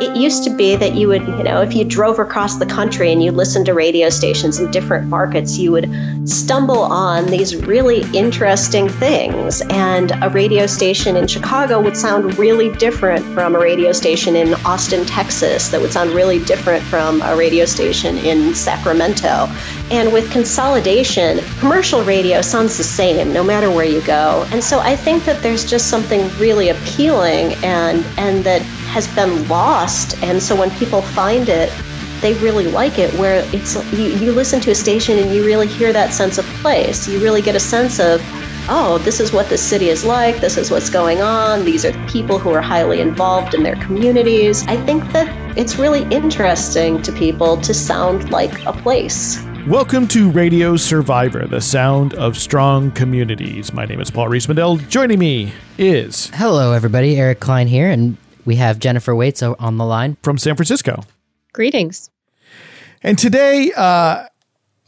it used to be that you would, you know, if you drove across the country and you listened to radio stations in different markets, you would stumble on these really interesting things. And a radio station in Chicago would sound really different from a radio station in Austin, Texas, that would sound really different from a radio station in Sacramento. And with consolidation, commercial radio sounds the same no matter where you go. And so I think that there's just something really appealing and and that has been lost. And so when people find it, they really like it where it's you, you listen to a station and you really hear that sense of place. You really get a sense of oh, this is what the city is like, this is what's going on, these are people who are highly involved in their communities. I think that it's really interesting to people to sound like a place. Welcome to Radio Survivor, the sound of strong communities. My name is Paul Riismandel. Joining me is. Hello, everybody. Eric Klein here, and we have Jennifer Waits on the line from San Francisco. Greetings. And today, uh,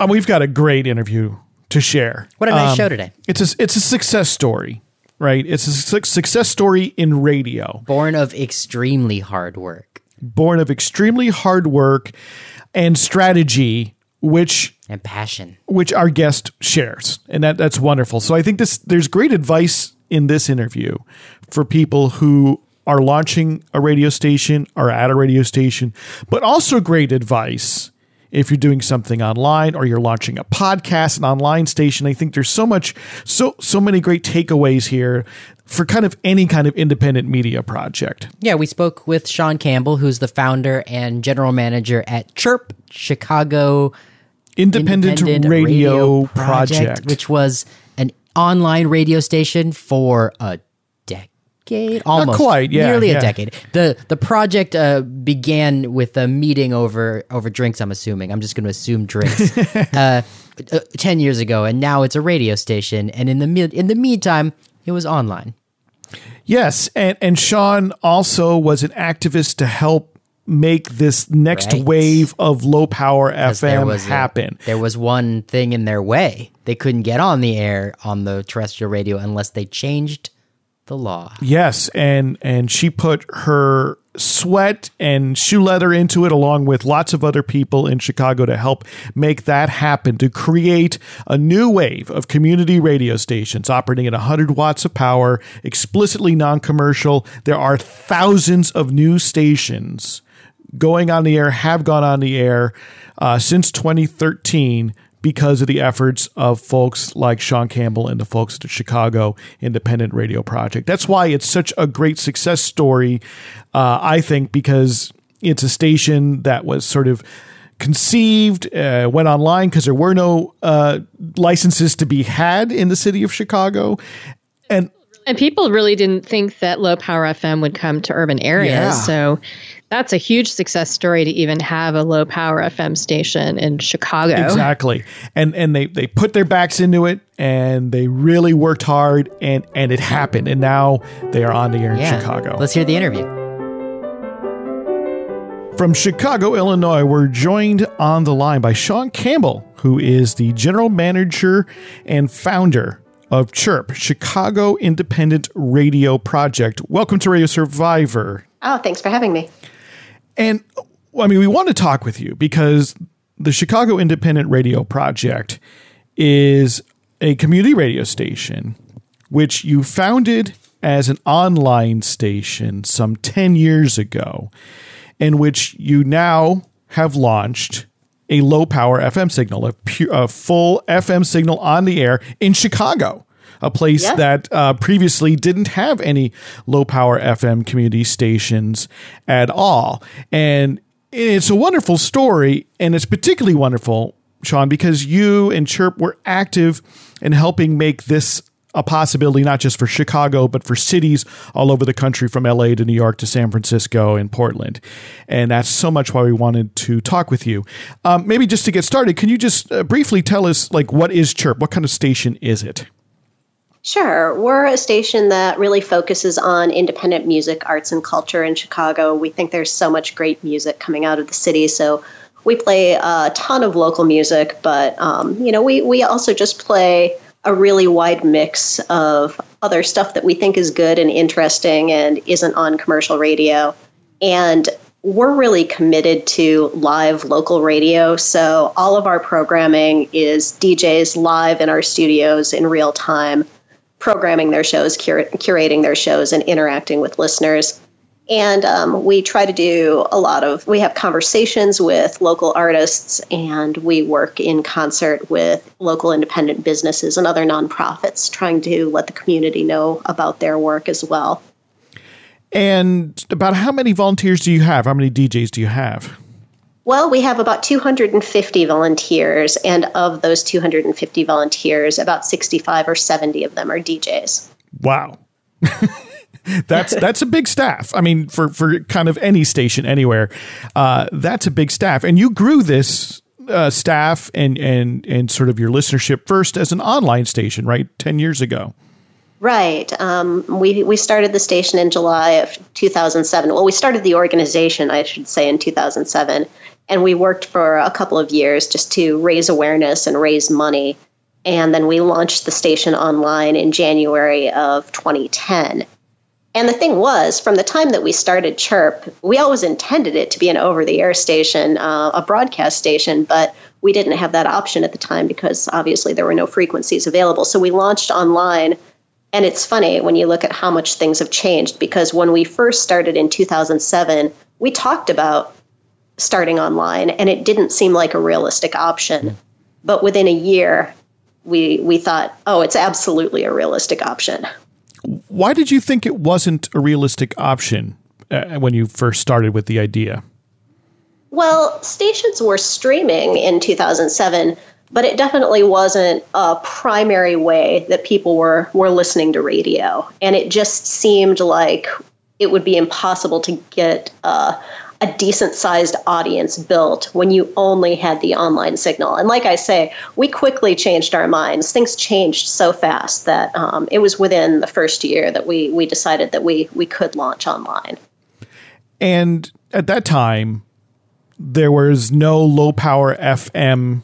we've got a great interview to share. What a nice um, show today! It's a it's a success story, right? It's a su- success story in radio, born of extremely hard work, born of extremely hard work and strategy, which and passion, which our guest shares, and that that's wonderful. So I think this there's great advice in this interview for people who are launching a radio station or at a radio station, but also great advice if you're doing something online or you're launching a podcast, an online station. I think there's so much, so so many great takeaways here for kind of any kind of independent media project. Yeah, we spoke with Shawn Campbell, who's the founder and general manager at Chirp Chicago Independent, Independent Radio, Radio project, project, which was an online radio station for a decade, almost Not quite, yeah, nearly yeah. a decade. the The project uh, began with a meeting over over drinks. I'm assuming. I'm just going to assume drinks. uh, uh, Ten years ago, and now it's a radio station. And in the in the meantime, it was online. Yes, and and Shawn also was an activist to help make this next right. wave of low power FM happen. A, there was one thing in their way. They couldn't get on the air on the terrestrial radio unless they changed the law. Yes, and and she put her sweat and shoe leather into it along with lots of other people in Chicago to help make that happen to create a new wave of community radio stations operating at 100 watts of power explicitly non-commercial there are thousands of new stations going on the air have gone on the air uh, since 2013 because of the efforts of folks like Shawn Campbell and the folks at the Chicago Independent Radio Project. That's why it's such a great success story, uh, I think, because it's a station that was sort of conceived, uh, went online because there were no uh, licenses to be had in the city of Chicago. And and people really didn't think that low power FM would come to urban areas. Yeah. So that's a huge success story to even have a low power FM station in Chicago. Exactly. And and they they put their backs into it and they really worked hard and and it happened and now they are on the air in yeah. Chicago. Let's hear the interview. From Chicago, Illinois, we're joined on the line by Shawn Campbell, who is the general manager and founder of Chirp, Chicago Independent Radio Project. Welcome to Radio Survivor. Oh, thanks for having me. And I mean, we want to talk with you because the Chicago Independent Radio Project is a community radio station which you founded as an online station some 10 years ago, in which you now have launched a low power FM signal, a, a full FM signal on the air in Chicago a place yes. that uh, previously didn't have any low power FM community stations at all. And it's a wonderful story, and it's particularly wonderful, Shawn, because you and Chirp were active in helping make this a possibility not just for Chicago, but for cities all over the country from LA to New York to San Francisco and Portland. And that's so much why we wanted to talk with you. Um, maybe just to get started, can you just uh, briefly tell us, like, what is Chirp? What kind of station is it? Sure. We're a station that really focuses on independent music, arts, and culture in Chicago. We think there's so much great music coming out of the city. So we play a ton of local music, but, um, you know, we, we also just play a really wide mix of other stuff that we think is good and interesting and isn't on commercial radio. And we're really committed to live local radio. So all of our programming is DJs live in our studios in real time, programming their shows, cur- curating their shows, and interacting with listeners. And um, we try to do a lot of, we have conversations with local artists and we work in concert with local independent businesses and other nonprofits, trying to let the community know about their work as well. And about how many volunteers do you have? How many DJs do you have? Well, we have about 250 volunteers, and of those 250 volunteers, about 65 or 70 of them are DJs. Wow. that's that's a big staff. I mean, for for kind of any station anywhere, uh, that's a big staff. And you grew this uh, staff and and and sort of your listenership first as an online station, right? Ten years ago. Right. Um, we we started the station in July of 2007. Well, we started the organization, I should say, in 2007, and we worked for a couple of years just to raise awareness and raise money. And then we launched the station online in January of 2010. And the thing was, from the time that we started Chirp, we always intended it to be an over the air station, uh, a broadcast station, but we didn't have that option at the time because obviously there were no frequencies available. So we launched online and it's funny when you look at how much things have changed because when we first started in 2007, we talked about starting online and it didn't seem like a realistic option. But within a year, we we thought, "Oh, it's absolutely a realistic option." Why did you think it wasn't a realistic option uh, when you first started with the idea? Well, stations were streaming in 2007 but it definitely wasn't a primary way that people were were listening to radio and it just seemed like it would be impossible to get uh, a decent sized audience built when you only had the online signal. And like i say we quickly changed our minds. Things changed so fast that um, it was within the first year that we we decided that we we could launch online. And at that time there was no low power fm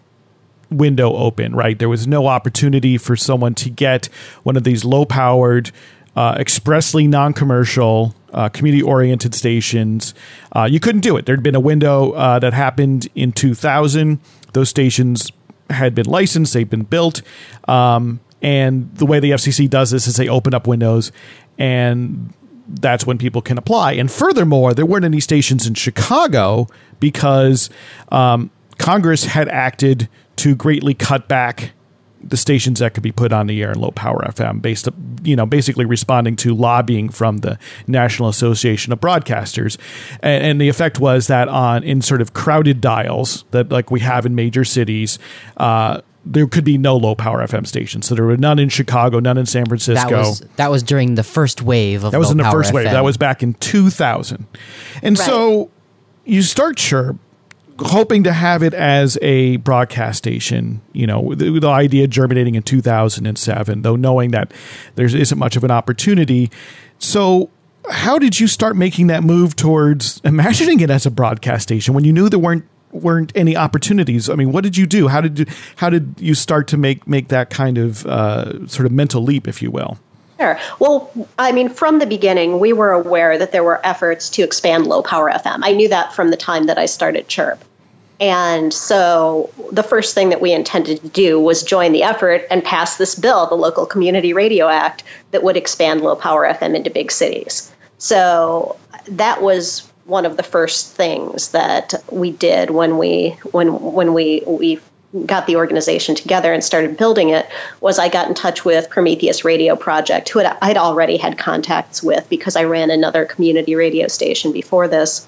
window open, right? There was no opportunity for someone to get one of these low powered, uh, expressly non commercial, uh, community oriented stations. Uh, you couldn't do it. There'd been a window uh, that happened in 2000. Those stations had been licensed, they'd been built. Um, and the way the FCC does this is they open up windows and that's when people can apply. And furthermore, there weren't any stations in Chicago because um, Congress had acted to greatly cut back the stations that could be put on the air in low power FM, based, you know, basically responding to lobbying from the National Association of Broadcasters, and, and, the effect was that on in sort of crowded dials that like we have in major cities. Uh, there could be no low power FM stations. So there were none in Chicago, none in San Francisco. That was, that was during the first wave of that was in the first FM. wave. That was back in 2000. And right. so you start Chirp hoping to have it as a broadcast station, you know, the, the, idea germinating in 2007, though knowing that there isn't much of an opportunity. So, how did you start making that move towards imagining it as a broadcast station when you knew there weren't weren't any opportunities? I mean, what did you do? How did you how did you start to make make that kind of uh, sort of mental leap, if you will? Sure. Well, I mean, from the beginning, we were aware that there were efforts to expand low power FM. I knew that from the time that I started Chirp. And so the first thing that we intended to do was join the effort and pass this bill, the Local Community Radio Act, that would expand low power FM into big cities. So that was one of the first things that we did when we when when we we got the organization together and started building it was I got in touch with Prometheus Radio Project, who had, I'd already had contacts with because I ran another community radio station before this,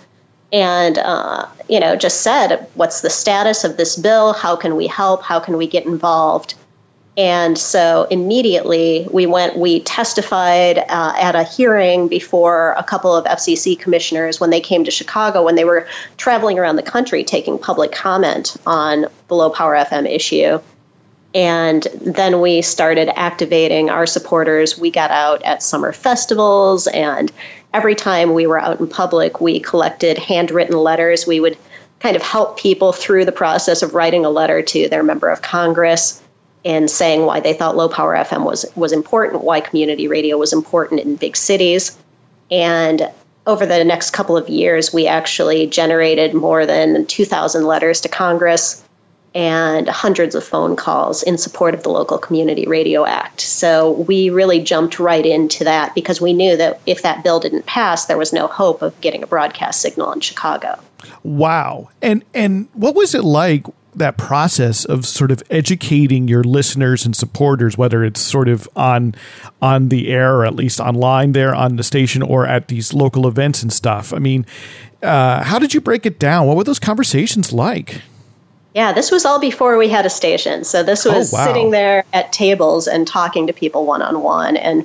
and uh, you know just said, "What's the status of this bill? How can we help? How can we get involved?" And so immediately we went, we testified uh, at a hearing before a couple of FCC commissioners when they came to Chicago, when they were traveling around the country taking public comment on the low power FM issue. And then we started activating our supporters. We got out at summer festivals, and every time we were out in public, we collected handwritten letters. We would kind of help people through the process of writing a letter to their member of Congress and saying why they thought low power FM was was important, why community radio was important in big cities. And over the next couple of years, we actually generated more than 2,000 letters to Congress and hundreds of phone calls in support of the Local Community Radio Act. So we really jumped right into that because we knew that if that bill didn't pass, there was no hope of getting a broadcast signal in Chicago. Wow. And and what was it like that process of sort of educating your listeners and supporters, whether it's sort of on on the air or at least online there on the station or at these local events and stuff. I mean, uh, how did you break it down? What were those conversations like? Yeah, this was all before we had a station. So this was oh, wow. sitting there at tables and talking to people one on one and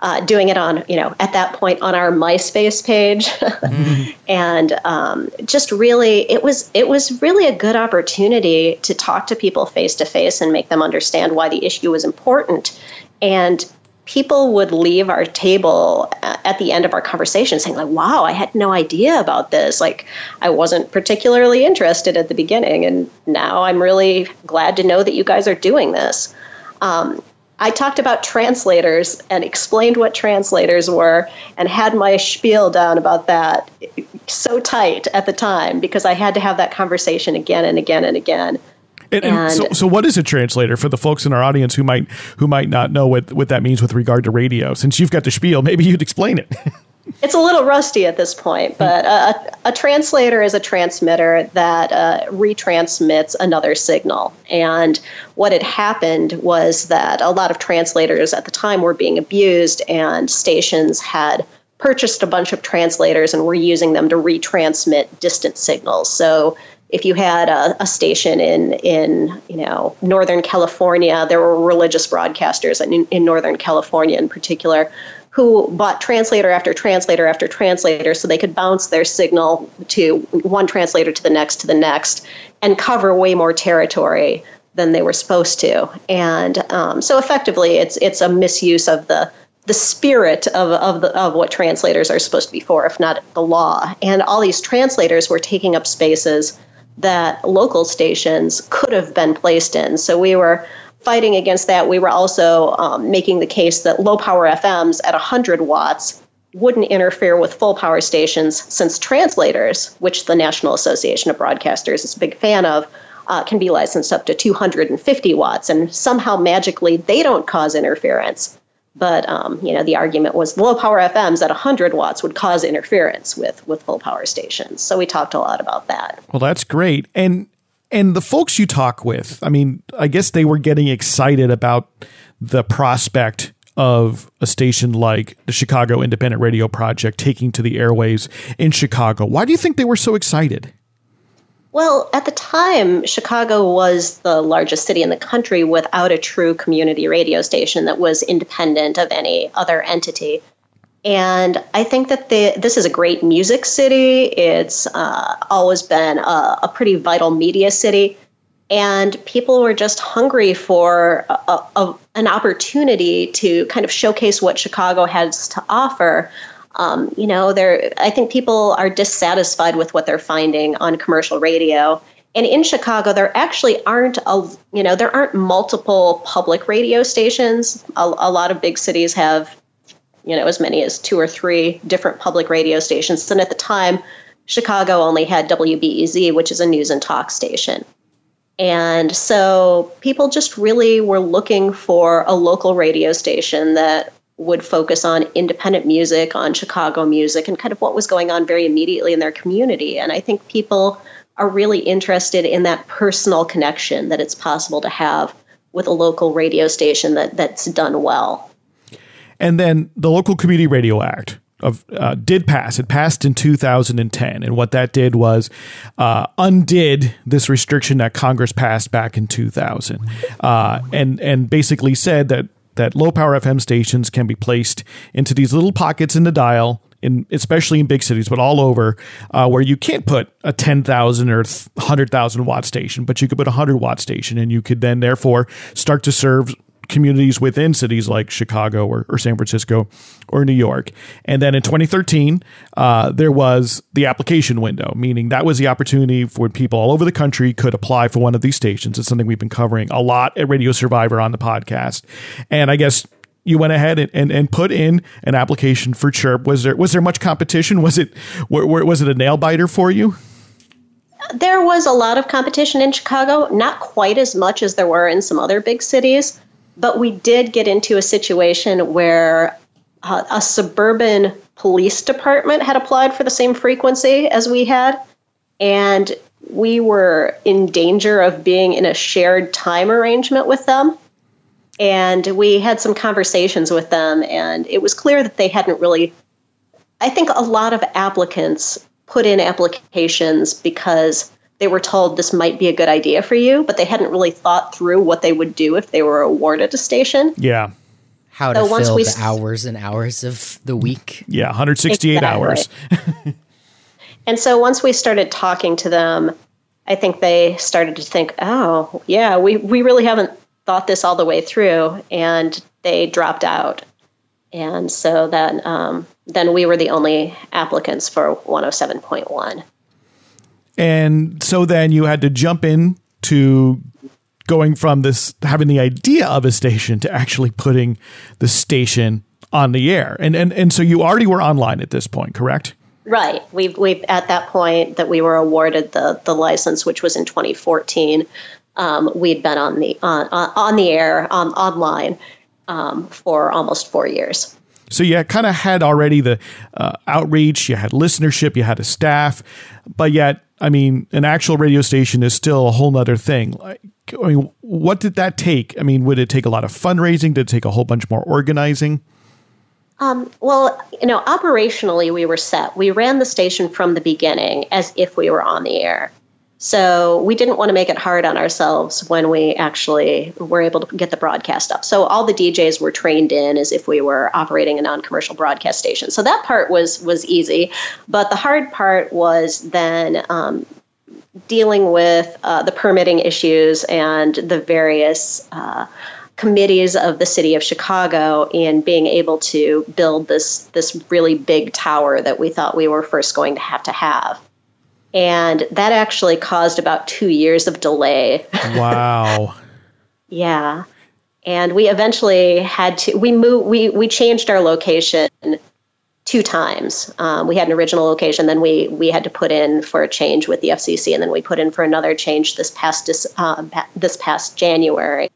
uh, doing it on, you know, at that point on our MySpace page, mm-hmm. and um, just really, it was it was really a good opportunity to talk to people face to face and make them understand why the issue was important. And people would leave our table uh, at the end of our conversation saying like wow i had no idea about this like i wasn't particularly interested at the beginning and now i'm really glad to know that you guys are doing this um, I talked about translators and explained what translators were and had my spiel down about that so tight at the time because I had to have that conversation again and again and again. And, and so, so, what is a translator for the folks in our audience who might who might not know what, what that means with regard to radio? Since you've got the spiel, maybe you'd explain it. it's a little rusty at this point, but a, a translator is a transmitter that uh, retransmits another signal. And what had happened was that a lot of translators at the time were being abused, and stations had purchased a bunch of translators and were using them to retransmit distant signals. So if you had a, a, station in in you know Northern California, there were religious broadcasters in, in Northern California in particular who bought translator after translator after translator so they could bounce their signal to one translator to the next to the next and cover way more territory than they were supposed to. And um, so effectively, it's it's a misuse of the the spirit of, of, the, of what translators are supposed to be for, if not the law. And all these translators were taking up spaces that local stations could have been placed in. So we were fighting against that, we were also um, making the case that low power FMs at 100 watts wouldn't interfere with full power stations since translators, which the National Association of Broadcasters is a big fan of, uh, can be licensed up to 250 watts, and somehow magically they don't cause interference. But um, you know, the argument was low power FMs at 100 watts would cause interference with with full power stations. So we talked a lot about that. Well, that's great. And and the folks you talk with, I mean, I guess they were getting excited about the prospect of a station like the Chicago Independent Radio Project taking to the airways in Chicago. Why do you think they were so excited? Well, at the time, Chicago was the largest city in the country without a true community radio station that was independent of any other entity. And I think that the, this is a great music city. It's uh, always been a, a, pretty vital media city. And people were just hungry for a, a, an opportunity to kind of showcase what Chicago has to offer. Um, you know, I think people are dissatisfied with what they're finding on commercial radio. And in Chicago, there actually aren't a you know there aren't multiple public radio stations. A, a lot of big cities have you know, as many as two or three different public radio stations. And at the time, Chicago only had WBEZ, which is a news and talk station. And so people just really were looking for a local radio station that would focus on independent music, on Chicago music, and kind of what was going on very immediately in their community. And I think people are really interested in that personal connection that it's possible to have with a local radio station that, that's done well. And then the Local Community Radio Act of uh, did pass. It passed in 2010, and what that did was uh, undid this restriction that Congress passed back in 2000, uh, and and basically said that that low power FM stations can be placed into these little pockets in the dial. In, especially in big cities, but all over, uh, where you can't put a 10,000 or 100,000 watt station, but you could put a 100 watt station, and you could then therefore start to serve communities within cities like Chicago or, or San Francisco or New York. And then in 2013, uh, there was the application window, meaning that was the opportunity for people all over the country could apply for one of these stations. It's something we've been covering a lot at Radio Survivor on the podcast. And I guess you went ahead and, and, and put in an application for Chirp. Was there was there much competition? Was it was it a nail biter for you? There was a lot of competition in Chicago, not quite as much as there were in some other big cities, but we did get into a situation where uh, a suburban police department had applied for the same frequency as we had, and we were in danger of being in a shared time arrangement with them. And we had some conversations with them, and it was clear that they hadn't really. I think a lot of applicants put in applications because they were told this might be a good idea for you, but they hadn't really thought through what they would do if they were awarded a station. Yeah. How to so fill the hours and hours of the week. Yeah, 168 exactly. hours. and so once we started talking to them, I think they started to think, oh, yeah, we, we really haven't thought this all the way through. And they dropped out. And so then, um, then we were the only applicants for 107.1. And so then you had to jump in to going from this having the idea of a station to actually putting the station on the air. And and and so you already were online at this point, correct? Right. We've we've at that point that we were awarded the the license, which was in 2014. Um, we'd been on the on on the air um, online um, for almost four years. So you kind of had already the uh, outreach, you had listenership, you had a staff, but yet, I mean, an actual radio station is still a whole nother thing. Like, I mean, what did that take? I mean, would it take a lot of fundraising? Did it take a whole bunch more organizing? Um, well, you know, operationally, we were set. We ran the station from the beginning as if we were on the air. So we didn't want to make it hard on ourselves when we actually were able to get the broadcast up. So all the DJs were trained in as if we were operating a non-commercial broadcast station. So that part was was easy, but the hard part was then um, dealing with uh, the permitting issues and the various. Uh, committees of the city of Chicago in being able to build this this really big tower that we thought we were first going to have to have and that actually caused about two years of delay. Wow. yeah, and we eventually had to we moved we we changed our location two times. Um, we had an original location, then we we had to put in for a change with the FCC, and then we put in for another change this past this, uh, this past January.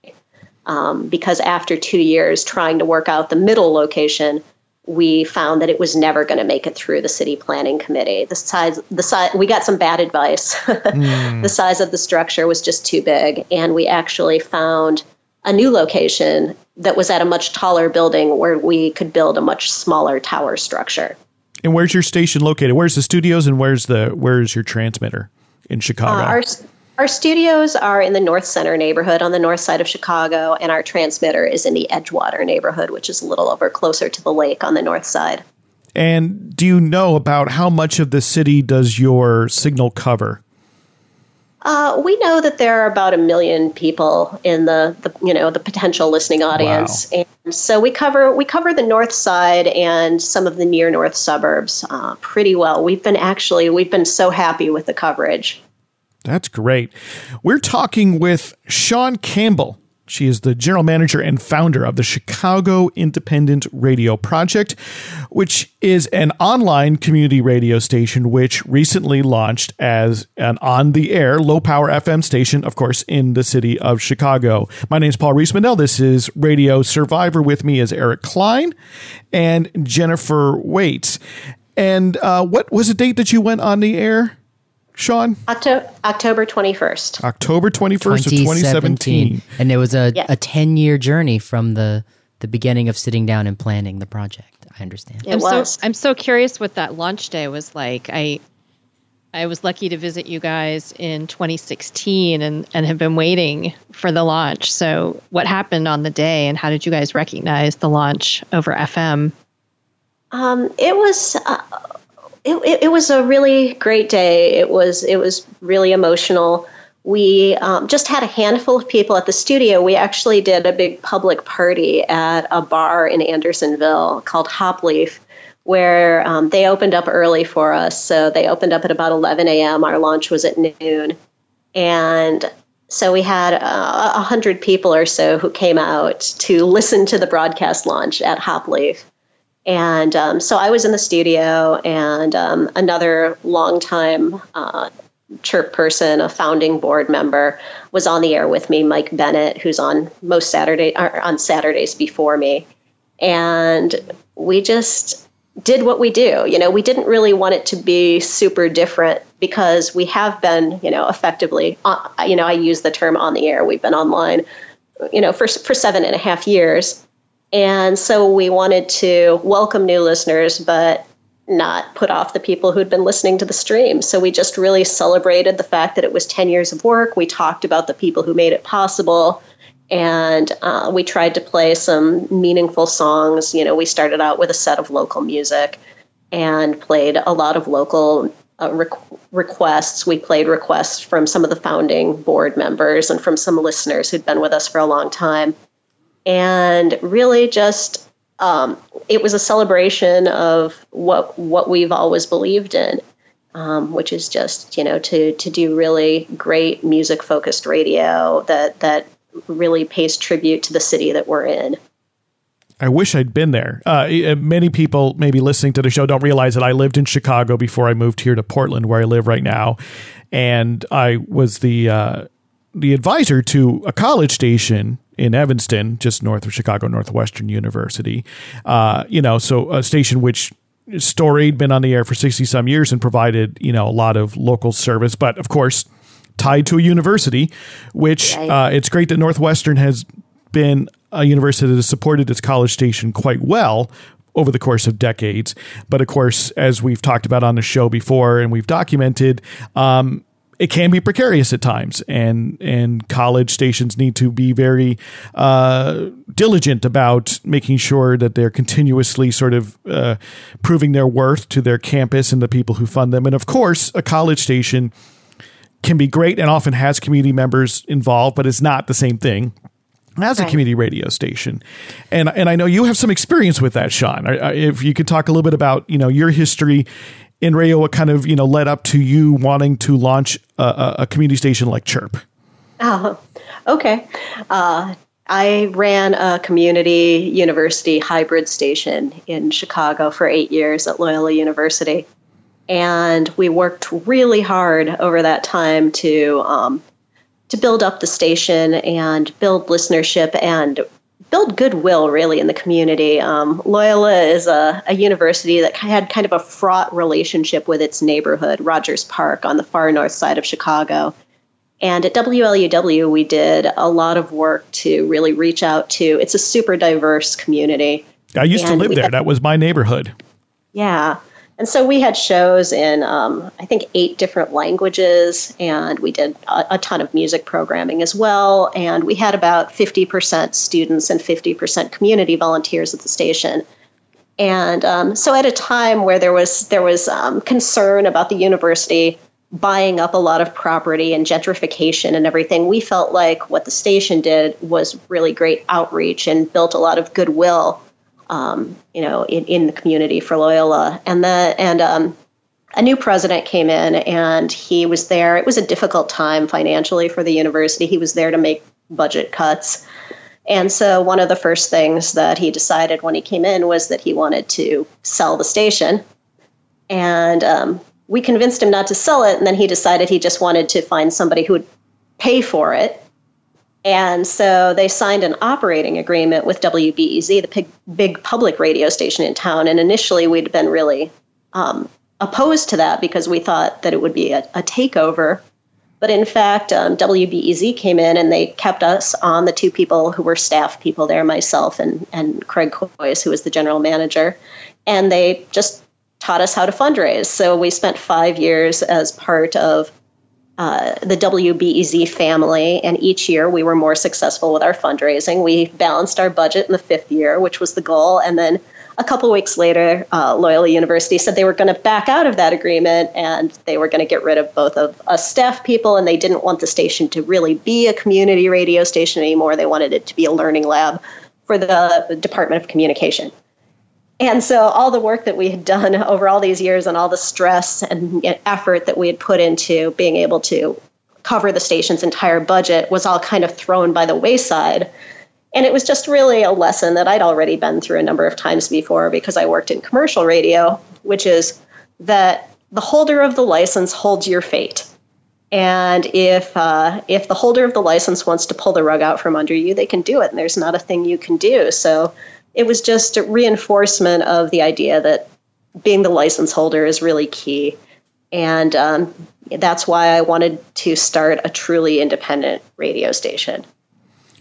Um, because after two years trying to work out the middle location, we found that it was never going to make it through the city planning committee. The size, the size, we got some bad advice. mm. The size of the structure was just too big, and we actually found a new location that was at a much taller building where we could build a much smaller tower structure. And where's your station located? Where's the studios, and where's the where's your transmitter in Chicago? Uh, our, our studios are in the North Center neighborhood on the north side of Chicago, and our transmitter is in the Edgewater neighborhood, which is a little over closer to the lake on the north side. And do you know about how much of the city does your signal cover? Uh, we know that there are about a million people in the, the you know the potential listening audience, wow. and so we cover we cover the north side and some of the near north suburbs uh, pretty well. We've been actually we've been so happy with the coverage. That's great. We're talking with Shawn Campbell. She is the general manager and founder of the Chicago Independent Radio Project, which is an online community radio station which recently launched as an on the air low power FM station, of course, in the city of Chicago. My name is Paul Riismandel. This is Radio Survivor. With me is Eric Klein and Jennifer Waits. And uh, what was the date that you went on the air? Shawn? October, October 21st. October 21st of 2017. And it was a, yes. a 10 year journey from the, the beginning of sitting down and planning the project. I understand. It I'm was. so I'm so curious what that launch day was like. I I was lucky to visit you guys in 2016 and, and have been waiting for the launch. So, what happened on the day, and how did you guys recognize the launch over FM? Um, it was uh, it, it, it, was a really great day. It was it was really emotional. We um, just had a handful of people at the studio. We actually did a big public party at a bar in Andersonville called Hopleaf, where um, they opened up early for us. So they opened up at about 11 a.m. Our launch was at noon, and So we had uh, a hundred people or so who came out to listen to the broadcast launch at Hopleaf. And um, so I was in the studio, and um, another longtime uh, chirp person, a founding board member, was on the air with me, Mike Bennett, who's on most Saturday on Saturdays before me. And we just did what we do. You know, we didn't really want it to be super different because we have been, you know, effectively, uh, you know, I use the term on the air. We've been online, you know, for, for seven and a half years. And so we wanted to welcome new listeners, but not put off the people who'd been listening to the stream. So we just really celebrated the fact that it was 10 years of work. We talked about the people who made it possible and uh, we tried to play some meaningful songs. You know, we started out with a set of local music and played a lot of local uh, requ- requests. We played requests from some of the founding board members and from some listeners who'd been with us for a long time. And really just, um, it was a celebration of what, what we've always believed in. Um, which is just you know to to do really great music focused radio that that really pays tribute to the city that we're in. I wish I'd been there. Uh, uh, many people maybe listening to the show don't realize that I lived in Chicago before I moved here to Portland, where I live right now, and I was the uh, the advisor to a college station in Evanston, just north of Chicago Northwestern University. Uh, you know, so a station which storied, been on the air for sixty some years, and provided you know a lot of local service. But of course, tied to a university, which uh, it's great that Northwestern has been a university that has supported its college station quite well over the course of decades. But of course, as we've talked about on the show before and we've documented, um, it can be precarious at times, and and college stations need to be very uh, diligent about making sure that they're continuously sort of uh, proving their worth to their campus and the people who fund them. And of course, a college station can be great and often has community members involved, but it's not the same thing as right. a community radio station. And and I know you have some experience with that, Shawn. If you could talk a little bit about you know your history in radio, what kind of you know led up to you wanting to launch a, a community station like Chirp. Oh, okay. Uh, I ran a community university hybrid station in Chicago for eight years at Loyola University and we worked really hard over that time to um, to build up the station and build listenership and build goodwill really in the community. Um, Loyola is a, a, university that had kind of a fraught relationship with its neighborhood, Rogers Park, on the far north side of Chicago. And at WLUW, we did a lot of work to really reach out to. It's a super diverse community. I used to live there. Had, that was my neighborhood. Yeah. And so we had shows in, um, I think, eight different languages, and we did a, a, ton of music programming as well. And we had about 50% students and 50% community volunteers at the station. And um, so, at a time where there was there was um, concern about the university buying up a lot of property and gentrification and everything, we felt like what the station did was really great outreach and built a lot of goodwill um, you know, in, in the community for Loyola. And the and um, a new president came in, and he was there. It was a difficult time financially for the university. He was there to make budget cuts. And so, one of the first things that he decided when he came in was that he wanted to sell the station. And um, we convinced him not to sell it. And then he decided he just wanted to find somebody who would pay for it and so they signed an operating agreement with WBEZ, the big, big public radio station in town. And initially, we'd been really um, opposed to that because we thought that it would be a, a takeover. But in fact, um, WBEZ came in and they kept us on the two people who were staff people there, myself and, and Craig Coys, who was the general manager. And they just taught us how to fundraise. So we spent five years as part of uh, the WBEZ family, and each year we were more successful with our fundraising. We balanced our budget in the fifth year, which was the goal, and then a couple weeks later, uh, Loyola University said they were going to back out of that agreement and they were going to get rid of both of us staff people, and they didn't want the station to really be a community radio station anymore. They wanted it to be a learning lab for the Department of Communication. And so, all the work that we had done over all these years and all the stress and effort that we had put into being able to cover the station's entire budget was all kind of thrown by the wayside. And it was just really a lesson that I'd already been through a number of times before because I worked in commercial radio, which is that the holder of the license holds your fate. And if uh, if the holder of the license wants to pull the rug out from under you, they can do it, and there's not a thing you can do. So it was just a reinforcement of the idea that being the license holder is really key. And um, that's why I wanted to start a truly independent radio station.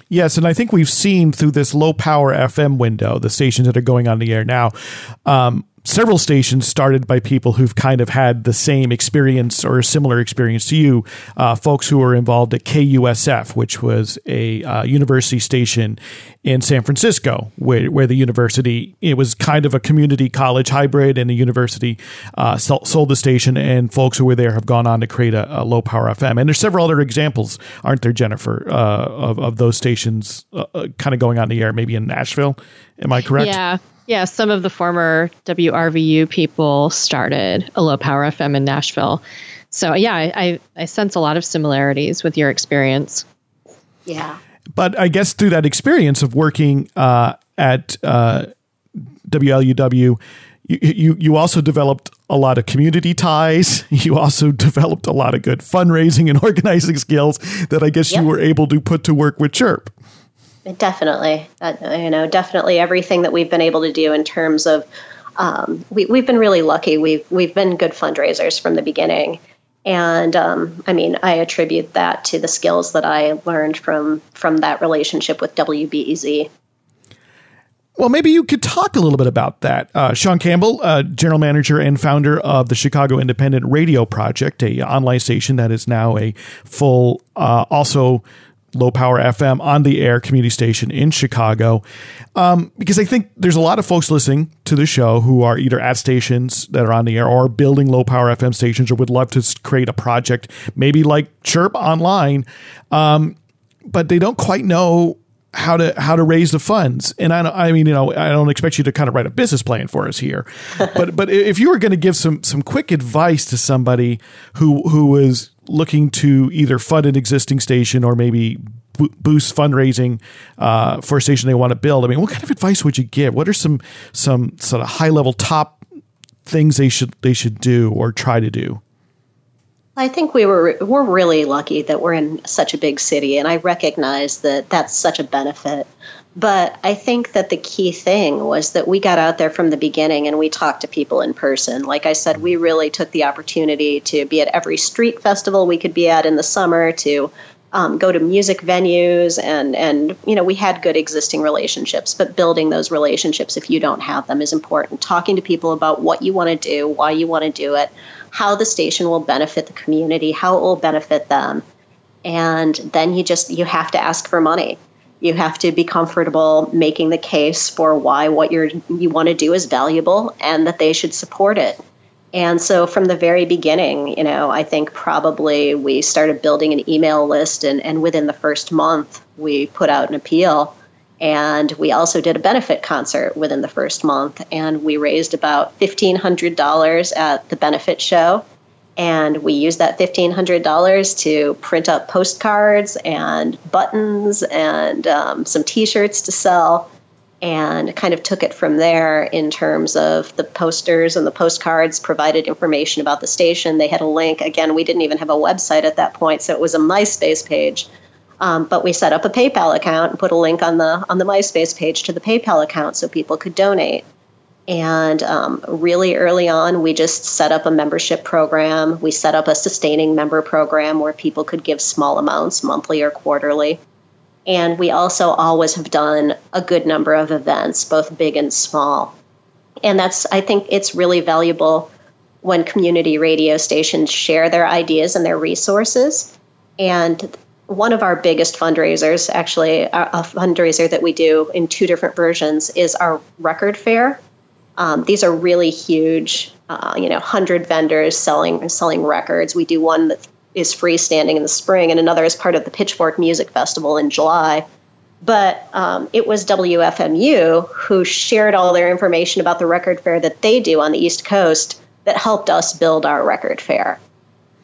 Yes, and I think we've seen through this low power FM window, the stations that are going on the air now, um, several stations started by people who've kind of had the same experience or a similar experience to you, uh, folks who were involved at KUSF, which was a uh, university station in San Francisco, where, where the university it was kind of a community college hybrid, and the university uh, sold the station, and folks who were there have gone on to create a, a low power FM. And there's several other examples, aren't there, Jennifer, uh, of of those stations uh, uh, kind of going on the air, maybe in Nashville. Am I correct? Yeah. Yeah, some of the former WRVU people started a low power FM in Nashville. So yeah, I, I sense a lot of similarities with your experience. Yeah. But I guess through that experience of working uh, at uh, WLUW, you, you you also developed a lot of community ties. You also developed a lot of good fundraising and organizing skills that I guess yep. you were able to put to work with Chirp. Definitely, uh, you know, definitely everything that we've been able to do in terms of um, we, we've been really lucky. We've we've been good fundraisers from the beginning, and um, I mean, I attribute that to the skills that I learned from from that relationship with WBEZ. Well, maybe you could talk a little bit about that. Uh, Shawn Campbell, uh, general manager and founder of the Chicago Independent Radio Project, a online station that is now a full, uh, also low power FM on the air community station in Chicago. Um, because I think there's a lot of folks listening to the show who are either at stations that are on the air or building low power FM stations or would love to create a project, maybe like Chirp Online, um, but they don't quite know how to how to raise the funds. And I, I mean, you know, I don't expect you to kind of write a business plan for us here, but but if you were going to give some some quick advice to somebody who who was looking to either fund an existing station or maybe boost fundraising uh, for a station they want to build. I mean, what kind of advice would you give? What are some some sort of high level top things they should they should do or try to do? I think we were we're really lucky that we're in such a big city, and I recognize that that's such a benefit. But I think that the key thing was that we got out there from the beginning and we talked to people in person. Like I said, we really took the opportunity to be at every street festival we could be at in the summer, to um, go to music venues, and and you know we had good existing relationships. But building those relationships, if you don't have them, is important. Talking to people about what you want to do, why you want to do it, how the station will benefit the community, how it will benefit them, and then you just you have to ask for money you have to be comfortable making the case for why what you're you want to do is valuable and that they should support it. And so from the very beginning, you know, I think probably we started building an email list and, and within the first month we put out an appeal. And we also did a benefit concert within the first month and we raised about $1,500 at the benefit show and we used that $1,500 to print up postcards and buttons and um, some t shirts to sell, and kind of took it from there in terms of the posters and the postcards provided information about the station. They had a link. Again, we didn't even have a website at that point, so it was a MySpace page. Um, but we set up a PayPal account and put a link on the on the MySpace page to the PayPal account so people could donate. And um, really early on, we just set up a membership program. We set up a sustaining member program where people could give small amounts monthly or quarterly. And we also always have done a good number of events, both big and small. And that's, I think, it's really valuable when community radio stations share their ideas and their resources. And one of our biggest fundraisers, actually, a fundraiser that we do in two different versions, is our record fair um, these are really huge, uh, you know, hundred vendors selling selling records. We do one that is freestanding in the spring, and another is part of the Pitchfork Music Festival in July. But um, it was WFMU who shared all their information about the record fair that they do on the East Coast that helped us build our record fair.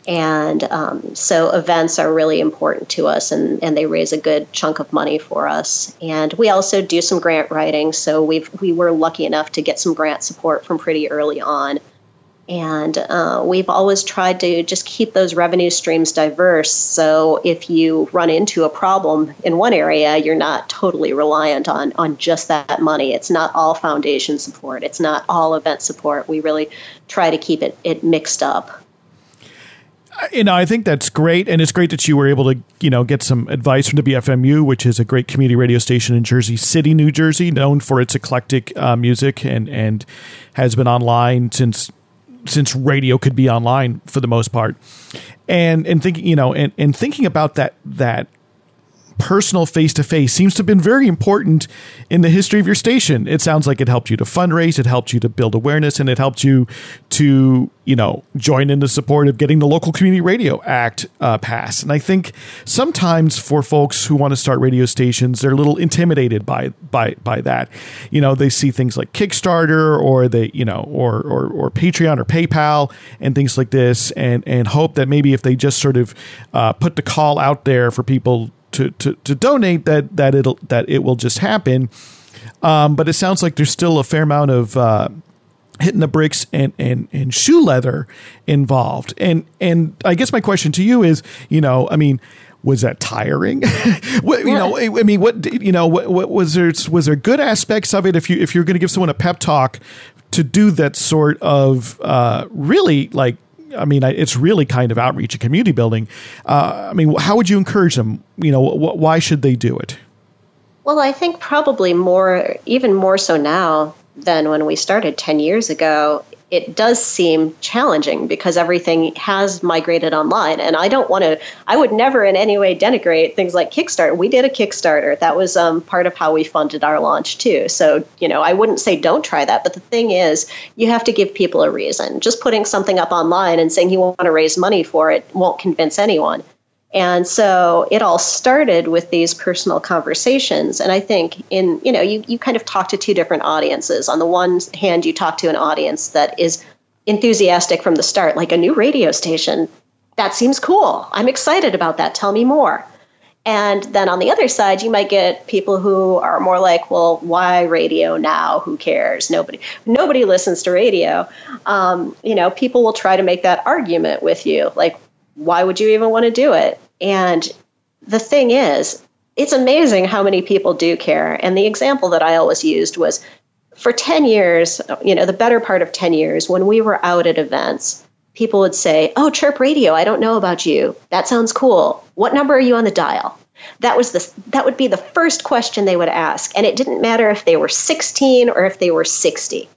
And um, so events are really important to us and, and they raise a good chunk of money for us. And we also do some grant writing. So we've, we were lucky enough to get some grant support from pretty early on. And uh, we've always tried to just keep those revenue streams diverse. So if you run into a problem in one area, you're not totally reliant on, on just that money. It's not all foundation support, it's not all event support. We really try to keep it, it mixed up you know, I think that's great, and it's great that you were able to, you know, get some advice from WFMU, which is a great community radio station in Jersey City, New Jersey, known for its eclectic uh, music and and has been online since since radio could be online for the most part. And and thinking, you know, and and thinking about that that personal face to face seems to have been very important in the history of your station. It sounds like it helped you to fundraise, it helped you to build awareness, and it helped you to, you know, join in the support of getting the local community radio act uh, passed. And I think sometimes for folks who want to start radio stations, they're a little intimidated by by by that. You know, they see things like Kickstarter or they, you know, or or, or Patreon or PayPal and things like this, and and hope that maybe if they just sort of uh, put the call out there for people to, to, to donate that that it'll that it will just happen. Um, but it sounds like there's still a fair amount of uh, hitting the bricks and, and, and shoe leather involved. And and I guess my question to you is, you know, I mean, was that tiring? what, you know, I mean, what you know, what, what was there? Was there good aspects of it? If you if you're going to give someone a pep talk to do that sort of uh, really like I mean, it's really kind of outreach and community building. Uh, I mean, how would you encourage them? You know, wh- why should they do it? Well, I think probably more, even more so now than when we started 10 years ago, it does seem challenging because everything has migrated online. And I don't want to, I would never in any way denigrate things like Kickstarter. We did a Kickstarter. That was um, part of how we funded our launch, too. So, you know, I wouldn't say don't try that. But the thing is, you have to give people a reason. Just putting something up online and saying you want to raise money for it won't convince anyone. And so it all started with these personal conversations. And I think in, you know, you, you kind of talk to two different audiences. On the one hand, you talk to an audience that is enthusiastic from the start, like a new radio station. That seems cool. I'm excited about that. Tell me more. And then on the other side, you might get people who are more like, well, why radio now? Who cares? Nobody, nobody listens to radio. Um, you know, people will try to make that argument with you, like, why would you even want to do it? And the thing is, it's amazing how many people do care. And the example that I always used was for 10 years, you know, the better part of 10 years, when we were out at events, people would say, Oh, Chirp Radio, I don't know about you. That sounds cool. What number are you on the dial? That was the that would be the first question they would ask. And it didn't matter if they were 16 or if they were 60.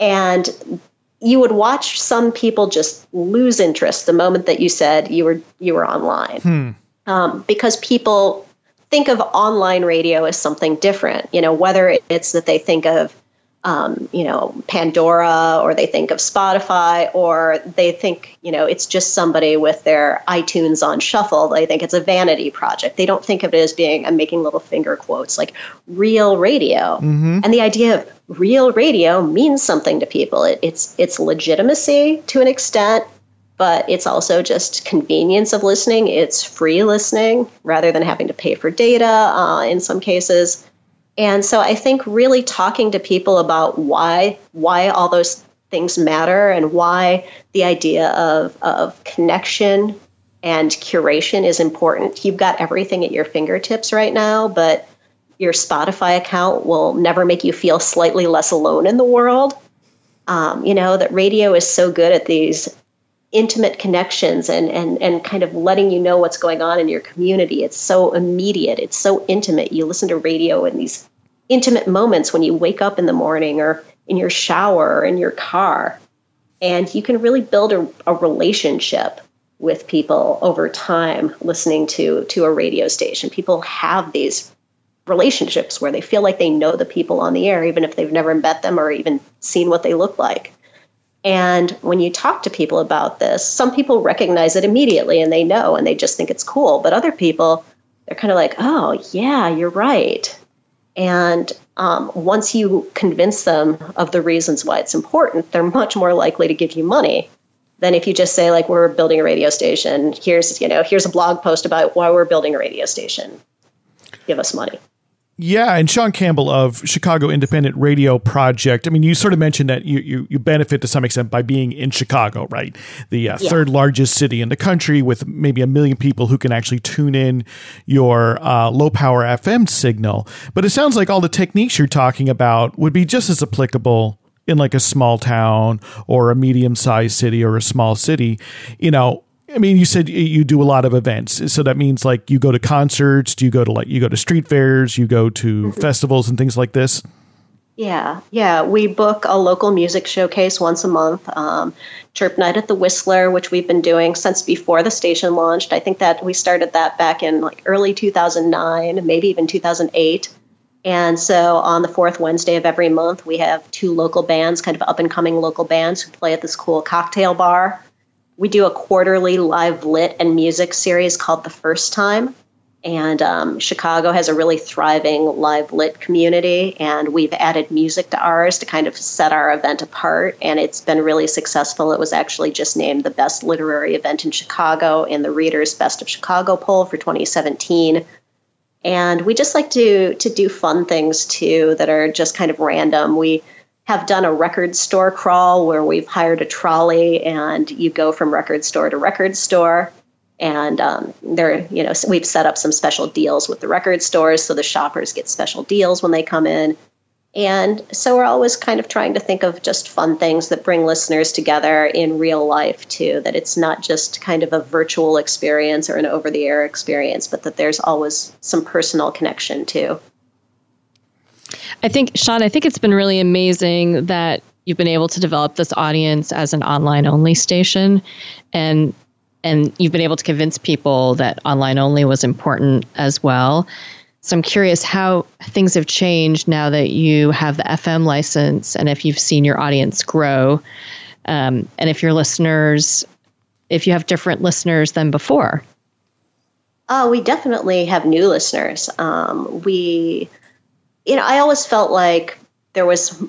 And you would watch some people just lose interest the moment that you said you were you were online hmm. um, because people think of online radio as something different you know whether it's that they think of um, you know pandora or they think of spotify or they think you know it's just somebody with their itunes on shuffle they think it's a vanity project they don't think of it as being i'm making little finger quotes like real radio mm-hmm. and the idea of real radio means something to people. It, it's it's legitimacy to an extent, but it's also just convenience of listening. It's free listening rather than having to pay for data uh, in some cases. And so I think really talking to people about why why all those things matter and why the idea of, of connection and curation is important. You've got everything at your fingertips right now, but your Spotify account will never make you feel slightly less alone in the world. Um, you know, that radio is so good at these intimate connections and, and, and kind of letting you know what's going on in your community. It's so immediate, it's so intimate. You listen to radio in these intimate moments when you wake up in the morning or in your shower or in your car. And you can really build a, a relationship with people over time listening to to a radio station. People have these relationships where they feel like they know the people on the air, even if they've never met them or even seen what they look like. And when you talk to people about this, some people recognize it immediately and they know and they just think it's cool. But other people, they're kind of like, oh, yeah, you're right. And um, once you convince them of the reasons why it's important, they're much more likely to give you money than if you just say like we're building a radio station. Here's you know here's a blog post about why we're building a radio station. Give us money. Yeah, and Shawn Campbell of Chicago Independent Radio Project. I mean, you sort of mentioned that you you, you benefit to some extent by being in Chicago, right? The uh, yeah. third largest city in the country, with maybe a million people who can actually tune in your uh, low power FM signal. But it sounds like all the techniques you're talking about would be just as applicable in like a small town or a medium sized city or a small city. You know, I mean, you said you do a lot of events, so that means like you go to concerts. Do you go to like you go to street fairs? You go to mm-hmm. festivals and things like this. Yeah, yeah. We book a local music showcase once a month. Um, Chirp Night at the Whistler, which we've been doing since before the station launched. I think that we started that back in like early 2009, maybe even 2008. And so on the fourth Wednesday of every month, we have two local bands, kind of up and coming local bands who play at this cool cocktail bar we do a quarterly live lit and music series called The First Time. And um, Chicago has a really thriving live lit community, and we've added music to ours to kind of set our event apart. And it's been really successful. It was actually just named the best literary event in Chicago in the Reader's Best of Chicago poll for 2017. And we just like to to do fun things too that are just kind of random. We have done a record store crawl where we've hired a trolley and you go from record store to record store. And um, there, you know, we've set up some special deals with the record stores so the shoppers get special deals when they come in. And so we're always kind of trying to think of just fun things that bring listeners together in real life, too. That it's not just kind of a virtual experience or an over the air experience, but that there's always some personal connection, too. I think, Shawn, I think it's been really amazing that you've been able to develop this audience as an online only station and and you've been able to convince people that online only was important as well. So I'm curious how things have changed now that you have the FM license and if you've seen your audience grow um, and if your listeners, if you have different listeners than before. Oh, we definitely have new listeners. Um, we you know, I always felt like there was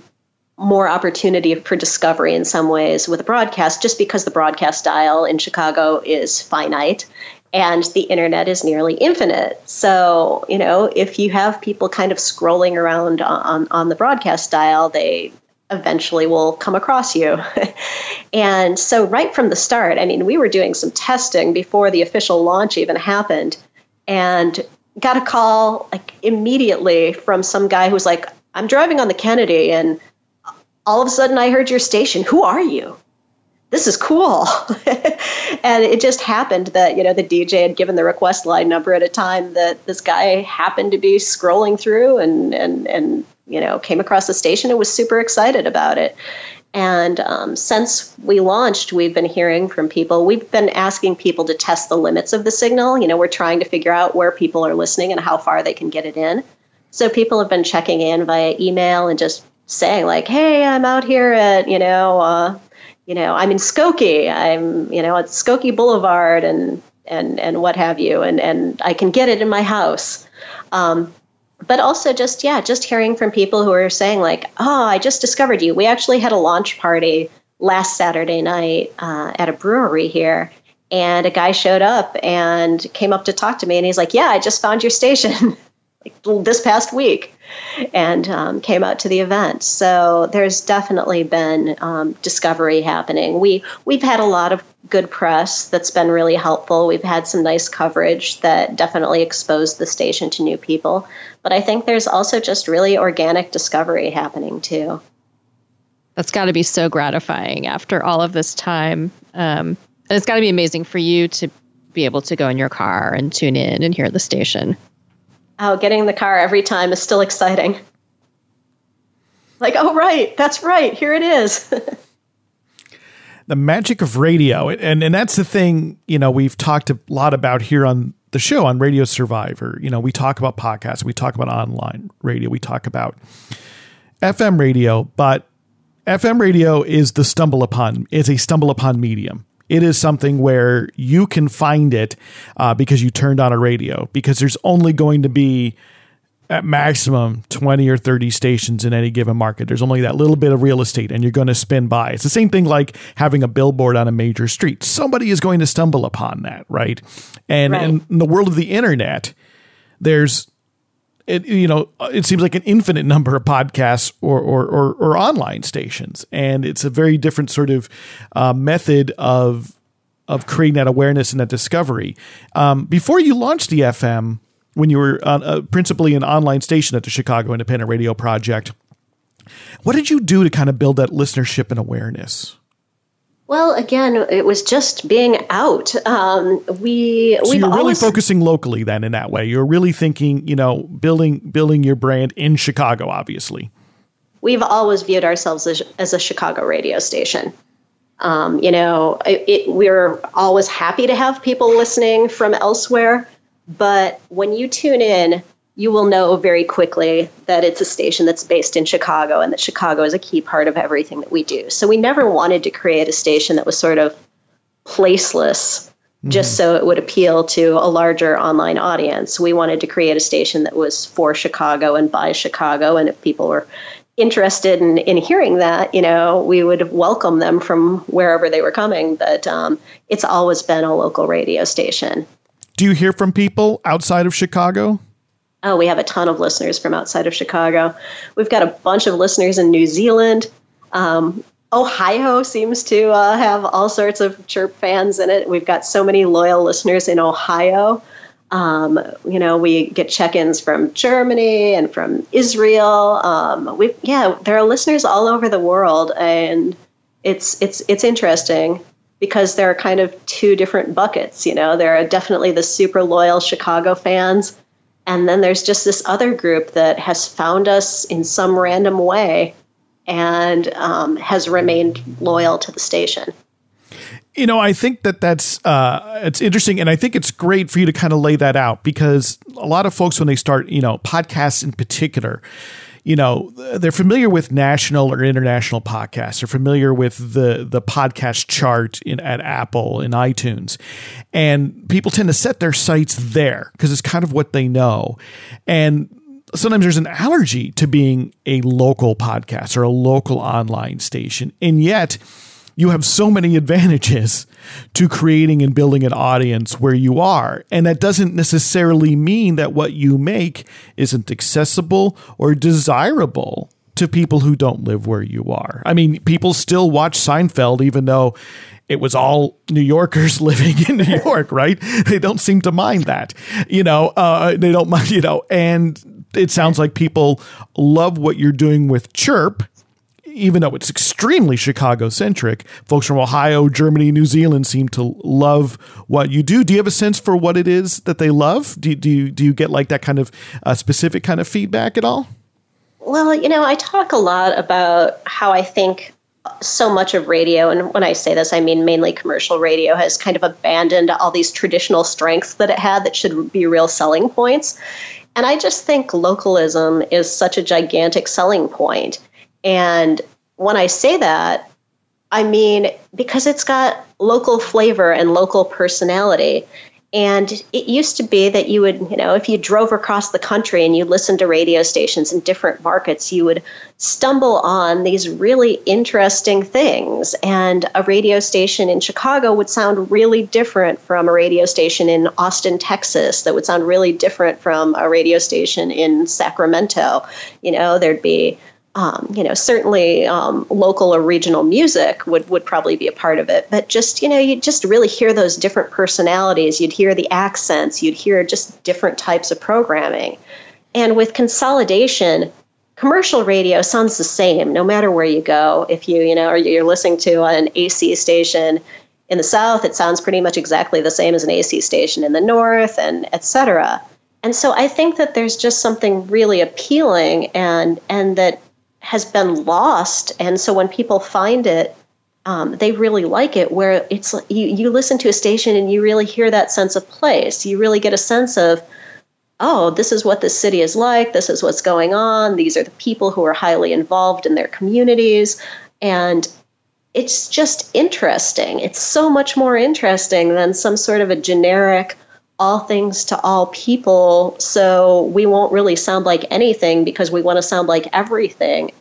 more opportunity for discovery in some ways with a broadcast just because the broadcast dial in Chicago is finite and the internet is nearly infinite. So, you know, if you have people kind of scrolling around on, on the broadcast dial, they eventually will come across you. and so, right from the start, I mean, we were doing some testing before the official launch even happened. And got a call like immediately from some guy who was like, I'm driving on the Kennedy and all of a sudden I heard your station. Who are you? This is cool. and it just happened that, you know, the DJ had given the request line number at a time that this guy happened to be scrolling through and and and you know, came across the station and was super excited about it. And um, since we launched, we've been hearing from people. We've been asking people to test the limits of the signal. You know, we're trying to figure out where people are listening and how far they can get it in. So people have been checking in via email and just saying like, "Hey, I'm out here at you know, uh, you know, I'm in Skokie. I'm you know at Skokie Boulevard and and and what have you, and and I can get it in my house." Um, but also just yeah just hearing from people who are saying like oh i just discovered you. We actually had a launch party last saturday night uh, at a brewery here and a guy showed up and came up to talk to me and he's like yeah i just found your station this past week and um, came out to the event so there's definitely been um, discovery happening we we've had a lot of good press that's been really helpful we've had some nice coverage that definitely exposed the station to new people but I think there's also just really organic discovery happening too. That's got to be so gratifying after all of this time. Um, and it's got to be amazing for you to be able to go in your car and tune in and hear the station. Oh, getting in the car every time is still exciting. Like, oh, right, that's right, here it is. the magic of radio. And, and that's the thing, you know, we've talked a lot about here on the show on Radio Survivor. You know, we talk about podcasts, we talk about online radio, we talk about FM radio, but FM radio is the stumble upon, is a stumble upon medium. It is something where you can find it uh, because you turned on a radio, because there's only going to be at maximum 20 or 30 stations in any given market. There's only that little bit of real estate and you're going to spin by. It's the same thing like having a billboard on a major street. Somebody is going to stumble upon that, right? And right. in the world of the internet, there's it, you know, it seems like an infinite number of podcasts or, or, or, or online stations. And it's a very different sort of uh, method of, of creating that awareness and that discovery. Um, before you launched the FM, when you were uh, principally an online station at the Chicago Independent Radio Project. What did you do to kind of build that listenership and awareness? Well, again, it was just being out. Um, we so we've you're really always, focusing locally then in that way. You're really thinking, you know, building building your brand in Chicago. Obviously, we've always viewed ourselves as, as a Chicago radio station. Um, you know, it, it, we're always happy to have people listening from elsewhere, but when you tune in, you will know very quickly that it's a station that's based in Chicago and that Chicago is a key part of everything that we do. So we never wanted to create a station that was sort of placeless mm-hmm. just so it would appeal to a larger online audience. We wanted to create a station that was for Chicago and by Chicago. And if people were interested in, in hearing that, you know, we would welcome them from wherever they were coming. But um, it's always been a local radio station. Do you hear from people outside of Chicago? Oh, we have a ton of listeners from outside of Chicago. We've got a bunch of listeners in New Zealand. Um, Ohio seems to uh, have all sorts of chirp fans in it. We've got so many loyal listeners in Ohio. Um, you know, we get check-ins from Germany and from Israel. Um, we yeah, there are listeners all over the world, and it's it's it's interesting because there are kind of two different buckets. You know, there are definitely the super loyal Chicago fans, and then there's just this other group that has found us in some random way and um, has remained loyal to the station. You know, I think that that's uh, it's interesting, and I think it's great for you to kind of lay that out because a lot of folks, when they start, you know, podcasts in particular, you know they're familiar with national or international podcasts. They're familiar with the the podcast chart in at apple and itunes. And people tend to set their sights there because it's kind of what they know. And sometimes there's an allergy to being a local podcast or a local online station. And yet you have so many advantages to creating and building an audience where you are. And that doesn't necessarily mean that what you make isn't accessible or desirable to people who don't live where you are. I mean, people still watch Seinfeld, even though it was all New Yorkers living in New York, right? They don't seem to mind that, you know, uh, they don't mind, you know, and it sounds like people love what you're doing with Chirp even though it's extremely Chicago centric, folks from Ohio, Germany, New Zealand seem to love what you do. Do you have a sense for what it is that they love? Do, do, you, do you get like that kind of uh, specific kind of feedback at all? Well, you know, I talk a lot about how I think so much of radio, and when I say this, I mean mainly commercial radio, has kind of abandoned all these traditional strengths that it had that should be real selling points. And I just think localism is such a gigantic selling point. And when I say that, I mean because it's got local flavor and local personality. And it used to be that you would, you know, if you drove across the country and you listened to radio stations in different markets, you would stumble on these really interesting things. And a radio station in Chicago would sound really different from a radio station in Austin, Texas, that would sound really different from a radio station in Sacramento. You know, there'd be um, you know, certainly um, local or regional music would, would probably be a part of it. But just, you know, you'd just really hear those different personalities. You'd hear the accents. You'd hear just different types of programming. And with consolidation, commercial radio sounds the same no matter where you go. If you, you know, or you're listening to an AC station in the South, it sounds pretty much exactly the same as an AC station in the North, and et cetera. And so I think that there's just something really appealing and and that has been lost. And so when people find it, um, they really like it. Where it's you, you listen to a station and you really hear that sense of place. You really get a sense of, oh, this is what this city is like. This is what's going on. These are the people who are highly involved in their communities, and it's just interesting. It's so much more interesting than some sort of a generic all things to all people. So we won't really sound like anything because we want to sound like everything.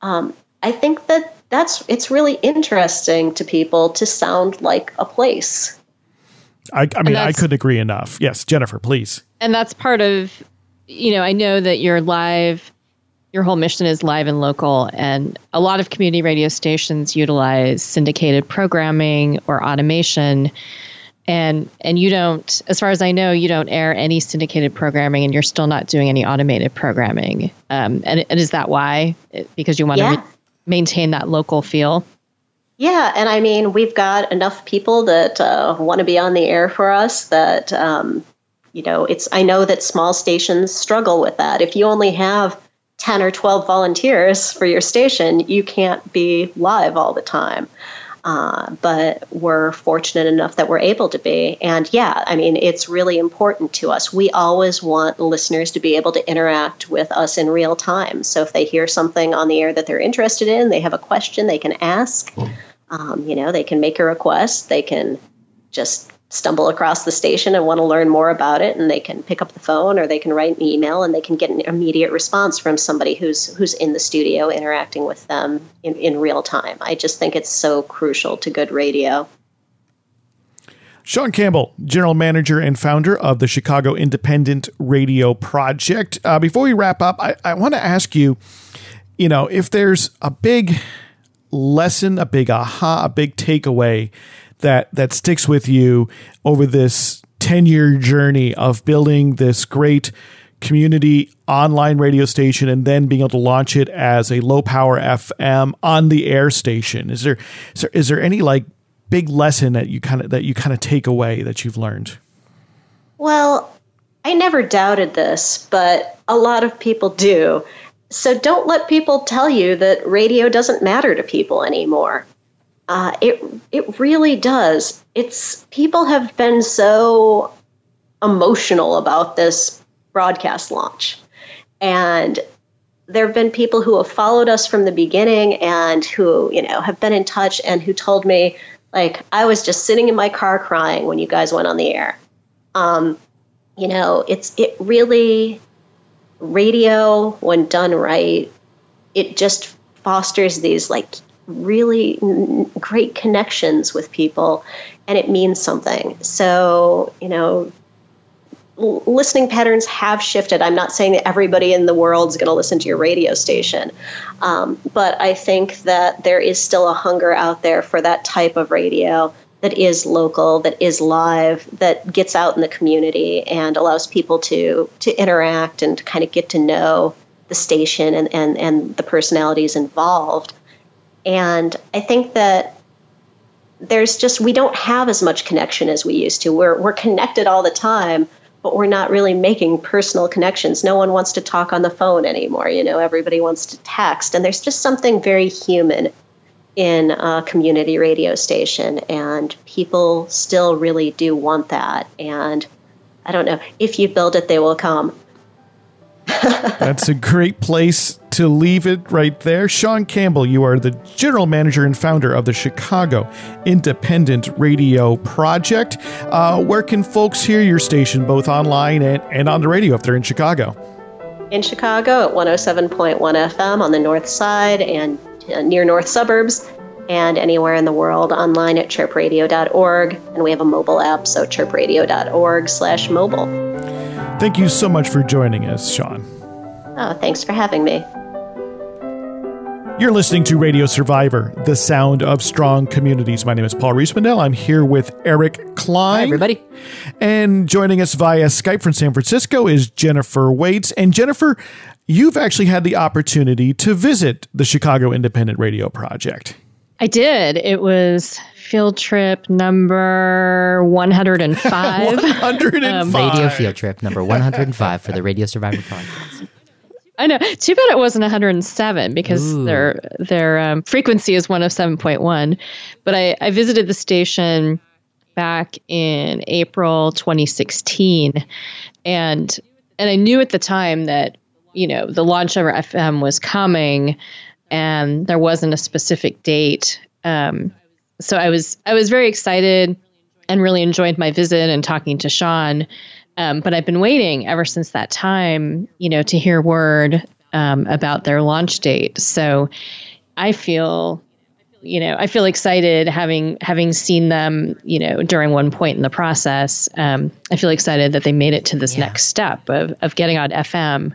Um, I think that that's it's really interesting to people to sound like a place. I, I mean, I couldn't agree enough. Yes, Jennifer, please. And that's part of, you know, I know that you're live. Your whole mission is live and local, and a lot of community radio stations utilize syndicated programming or automation and and you don't as far as i know you don't air any syndicated programming and you're still not doing any automated programming. Um, and, and is that why? Because you want yeah. to re- maintain that local feel? Yeah and i mean we've got enough people that uh, want to be on the air for us that um, you know it's i know that small stations struggle with that. If you only have 10 or 12 volunteers for your station you can't be live all the time uh, but we're fortunate enough that we're able to be. And yeah, I mean, it's really important to us. We always want listeners to be able to interact with us in real time. So if they hear something on the air that they're interested in, they have a question, they can ask. Um, you know, they can make a request, they can just stumble across the station and want to learn more about it and they can pick up the phone or they can write an email and they can get an immediate response from somebody who's who's in the studio interacting with them in, in real time i just think it's so crucial to good radio Shawn Campbell, general manager and founder of the Chicago Independent Radio Project. Uh, before we wrap up, I, I want to ask you, you know, if there's a big lesson, a big aha, a big takeaway that that sticks with you over this 10 year journey of building this great community online radio station and then being able to launch it as a low power FM on the air station. Is there is there, is there any like big lesson that you kind of that you kind of take away that you've learned? Well, I never doubted this, but a lot of people do. So don't let people tell you that radio doesn't matter to people anymore. Uh, it it really does. It's people have been so emotional about this broadcast launch, and there have been people who have followed us from the beginning and who you know have been in touch and who told me like I was just sitting in my car crying when you guys went on the air. Um, you know, it's it really radio when done right. It just fosters these like really great connections with people and it means something. So, you know, listening patterns have shifted. I'm not saying that everybody in the world is going to listen to your radio station, um, but I think that there is still a hunger out there for that type of radio that is local, that is live, that gets out in the community and allows people to to interact and to kind of get to know the station and, and, and the personalities involved. And I think that there's just we don't have as much connection as we used to. We're we're connected all the time, but we're not really making personal connections. No one wants to talk on the phone anymore. You know, everybody wants to text, and there's just something very human in a community radio station, and people still really do want that. And I don't know if you build it, they will come. That's a great place to leave it right there. Shawn Campbell, you are the general manager and founder of the Chicago Independent Radio Project. Uh, where can folks hear your station, both online and, and on the radio if they're in Chicago? In Chicago at 107.1 FM on the north side and near north suburbs, and anywhere in the world online at chirpradio.org. And we have a mobile app, so chirpradio.org slash mobile. Thank you so much for joining us, Shawn. Oh, thanks for having me. You're listening to Radio Survivor, the sound of strong communities. My name is Paul Riismandel. I'm here with Eric Klein. Hi, everybody. And joining us via Skype from San Francisco is Jennifer Waits. And Jennifer, you've actually had the opportunity to visit the Chicago Independent Radio Project. I did. It was field trip number 105. 105. Um, radio field trip number 105 for the Radio Survivor Project. I know. Too bad it wasn't 107 because Ooh. their their um, frequency is 107.1. But I, I visited the station back in April 2016, and and I knew at the time that you know the launch of our FM was coming and there wasn't a specific date. Um, so I was I was very excited. and really enjoyed my visit and talking to Shawn. Um, but I've been waiting ever since that time, you know, to hear word um, about their launch date. So I feel, you know, I feel excited having having seen them, you know, during one point in the process. Um, I feel excited that they made it to this Yeah. next step of of getting on FM.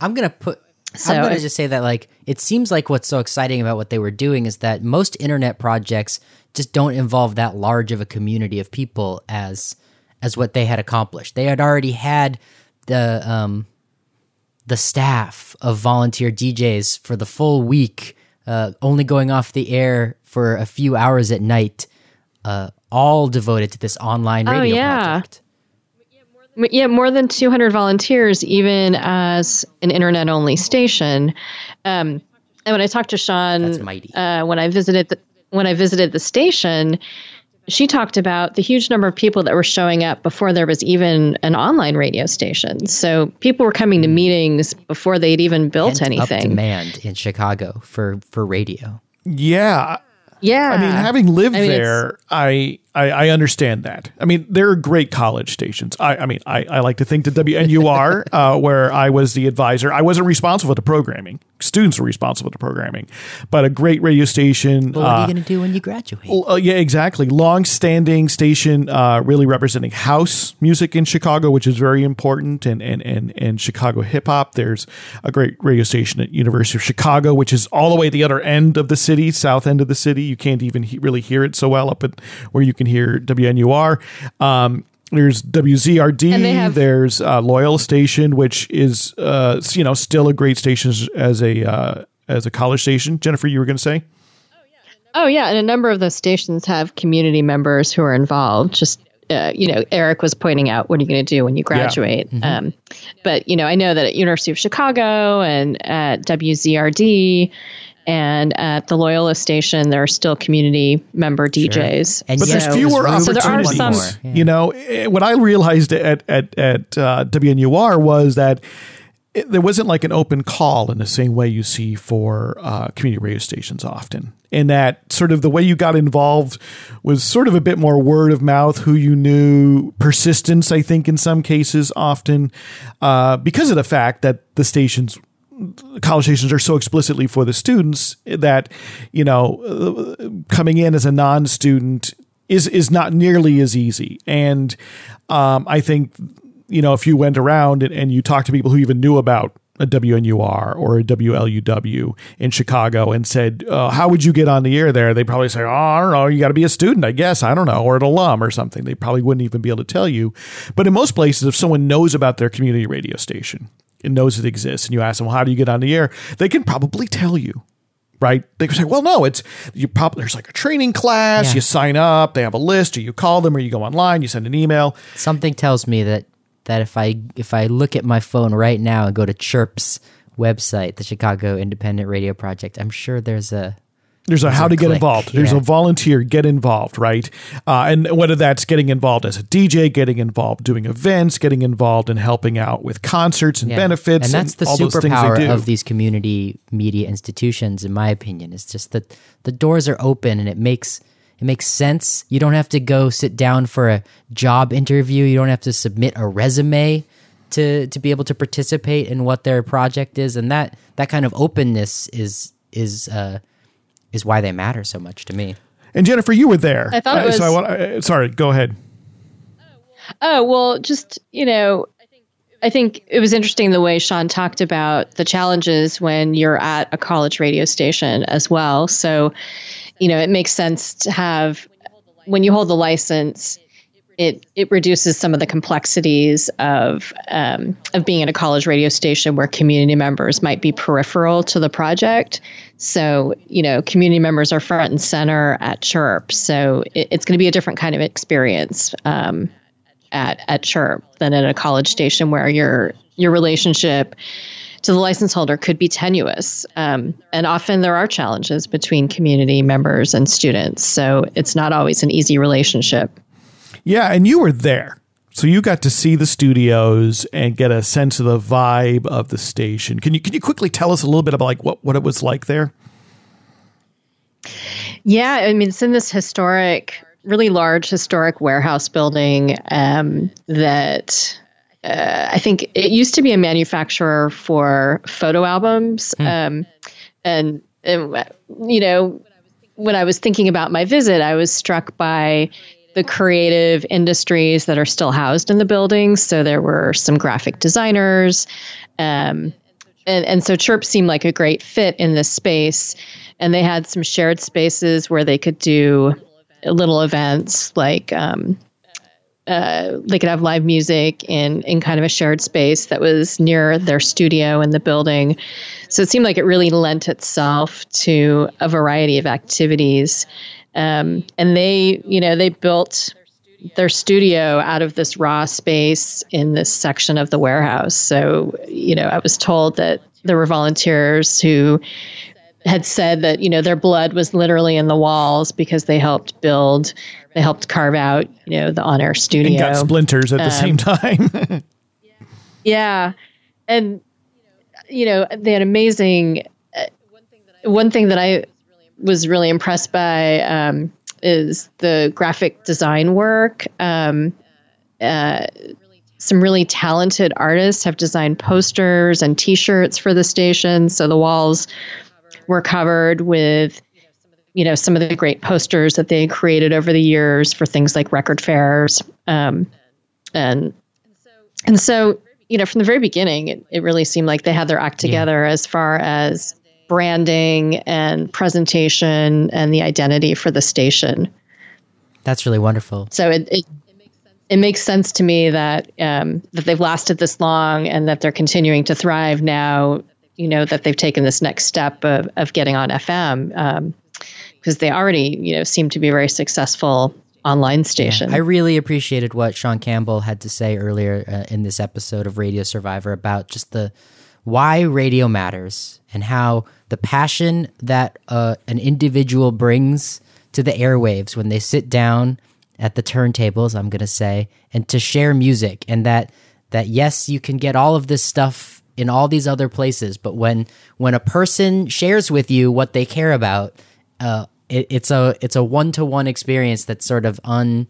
I'm gonna put. So I'm gonna just say that like it seems like what's so exciting about what they were doing is that most internet projects just don't involve that large of a community of people as as what they had accomplished. They had already had the um the staff of volunteer DJs for the full week, uh, only going off the air for a few hours at night, uh, all devoted to this online Oh, radio yeah. project. M- Yeah, more than 200 volunteers, even as an internet only station. Um, and when I talked to Shawn, That's mighty. Uh, when I visited the when I visited the station, she talked about the huge number of people that were showing up before there was even an online radio station. So people were coming to meetings before they'd even built Pent up anything. demand in Chicago for for radio. Yeah. Yeah, I mean, having lived I mean, there, I, I I understand that. I mean, there are great college stations. I, I mean, I, I like to think that WNUR, uh, where I was the advisor, I wasn't responsible to programming. Students were responsible to programming, but a great radio station. But what are uh, you going to do when you graduate? uh, yeah, exactly. Long-standing station, uh, really representing house music in Chicago, which is very important, and and and and Chicago hip hop. There's a great radio station at University of Chicago, which is all the way at the other end of the city, south end of the city. You can't even he- really hear it so well up at where you can hear WNUR. Um, there's WZRD. Have- there's uh, Loyola Station, which is uh, you know still a great station as- a uh, as a college station. Jennifer, you were going to say. Oh yeah, and a number of those stations have community members who are involved. Just uh, you know, Eric was pointing out, what are you going to do when you graduate? Um, but you know, I know that at University of Chicago and at WZRD and at the Loyola station, there are still community member DJs. And but yet there's it fewer was So there are opportunities. some- Yeah. You know, eh, what I realized at at at uh, WNUR was that it, there wasn't like an open call in the same way you see for uh, community radio stations often. And that sort of the way you got involved was sort of a bit more word of mouth, who you knew, persistence. I think in some cases, often uh, because of the fact that the stations college stations are so explicitly for the students that you know coming in as a non-student is is not nearly as easy and um, i think you know if you went around and, and you talked to people who even knew about a WNUR or a WLUW in Chicago and said, uh, How would you get on the air there? They'd probably say, Oh, I don't know. You got to be a student, I guess. I don't know. Or an alum or something. They probably wouldn't even be able to tell you. But in most places, if someone knows about their community radio station and knows it exists, and you ask them, well, How do you get on the air? They can probably tell you right? They could say, well, no, it's you probably there's like a training class, Yeah. you sign up, they have a list, or you call them, or you go online, you send an email. Something tells me that that if I if I look at my phone right now and go to Chirp's website, the Chicago Independent Radio Project, I'm sure there's a There's a how a to get involved. There's yeah. a volunteer, get involved, right? Uh, and whether that's getting involved as a DJ, getting involved doing events, getting involved in helping out with concerts and yeah. benefits, and that's the things superpower of these community media institutions, in my opinion. It's just that the doors are open and it makes it makes sense. You don't have to go sit down for a job interview. You don't have to submit a resume to to be able to participate in what their project is, and that that kind of openness is is uh, is why they matter so much to me. and Jennifer, you were there. I thought it Uh, so I was- want, uh, sorry, go ahead. Oh, well, just, you know, I think it was interesting the way Shawn talked about the challenges when you're at a college radio station as well. So, you know, it makes sense to have when you hold the license, it it reduces some of the complexities of um, of being at a college radio station where community members might be peripheral to the project. So, you know, community members are front and center at Chirp. So it, it's going to be a different kind of experience. Um, at at Chirp than at a college station where your your relationship to the license holder could be tenuous. Um, and often there are challenges between community members and students. So it's not always an easy relationship. Yeah, and you were there. So you got to see the studios and get a sense of the vibe of the station. Can you can you quickly tell us a little bit about like what, what it was like there? Yeah, I mean, it's in this historic really large historic warehouse building um, that uh, I think it used to be a manufacturer for photo albums. Um, and, and, you know, when I was thinking about my visit, I was struck by the creative industries that are still housed in the building. So there were some graphic designers. Um, and, and so Chirp seemed like a great fit in this space. And they had some shared spaces where they could do little events like um, uh, they could have live music in in kind of a shared space that was near their studio in the building. So it seemed like it really lent itself to a variety of activities. Um, and they, you know, they built their studio out of this raw space in this section of the warehouse. So, you know, I was told that there were volunteers who had said that, you know, their blood was literally in the walls because they helped build, they helped carve out, you know, the on air studio. And got splinters at the um, same time. yeah. And, you know, they had amazing. Uh, one thing that I was really impressed by um, is the graphic design work. Um, uh, some really talented artists have designed posters and T-shirts for the station, so the walls were covered with you know some of the great posters that they created over the years for things like record fairs um, and and so you know from the very beginning it, it really seemed like they had their act together yeah. as far as branding and presentation and the identity for the station that's really wonderful so it, it it makes sense to me that um, that they've lasted this long and that they're continuing to thrive now you know that they've taken this next step of, of getting on FM um, because they already you know seem to be a very successful online station. Yeah, I really appreciated what Shawn Campbell had to say earlier uh, in this episode of Radio Survivor about just the why radio matters and how the passion that uh, an individual brings to the airwaves when they sit down at the turntables, I'm going to say, and to share music and that that yes, you can get all of this stuff in all these other places. But when when a person shares with you what they care about, uh, it, it's a it's a one to one experience that's sort of un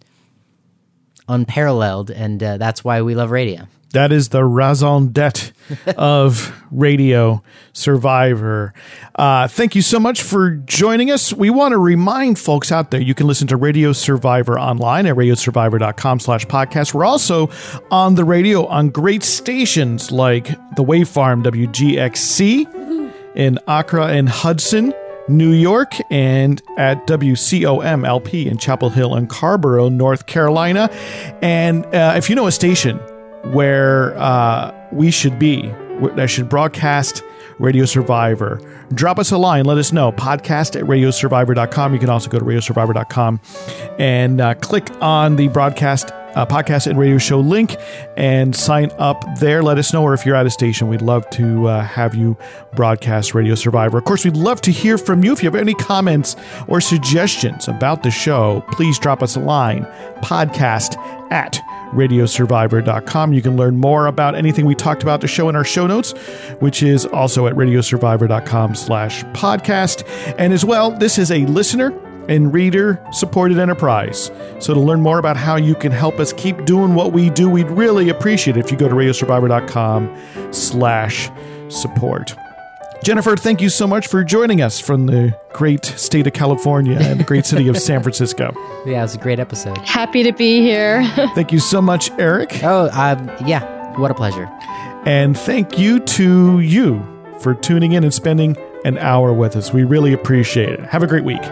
unparalleled, and uh, that's why we love radio. That is the raison d'etre of Radio Survivor. Uh, thank you so much for joining us. We want to remind folks out there you can listen to Radio Survivor online at radiosurvivor.com slash podcast. We're also on the radio on great stations like the Wavefarm WGXC in Acra and Hudson. New York and at WCOM LP in Chapel Hill and Carrboro, North Carolina. And uh, if you know a station where uh, we should be, that should broadcast Radio Survivor. Drop us a line. Let us know. Podcast at radiosurvivor.com. You can also go to radiosurvivor.com and uh, click on the broadcast uh, podcast and radio show link and sign up there. Let us know, or if you're at a station, we'd love to uh, have you broadcast Radio Survivor. Of course, we'd love to hear from you. If you have any comments or suggestions about the show, please drop us a line. Podcast at radiosurvivor.com. You can learn more about anything we talked about the show in our show notes, which is also at radiosurvivor.com slash podcast. And as well, this is a listener and reader supported enterprise. So to learn more about how you can help us keep doing what we do, we'd really appreciate it if you go to radiosurvivor.com slash support. Jennifer, thank you so much for joining us from the great state of California and the great city of San Francisco. Yeah, it was a great episode. Happy to be here. thank you so much, Eric. Oh, um, yeah, what a pleasure. And thank you to you for tuning in and spending an hour with us. We really appreciate it. Have a great week.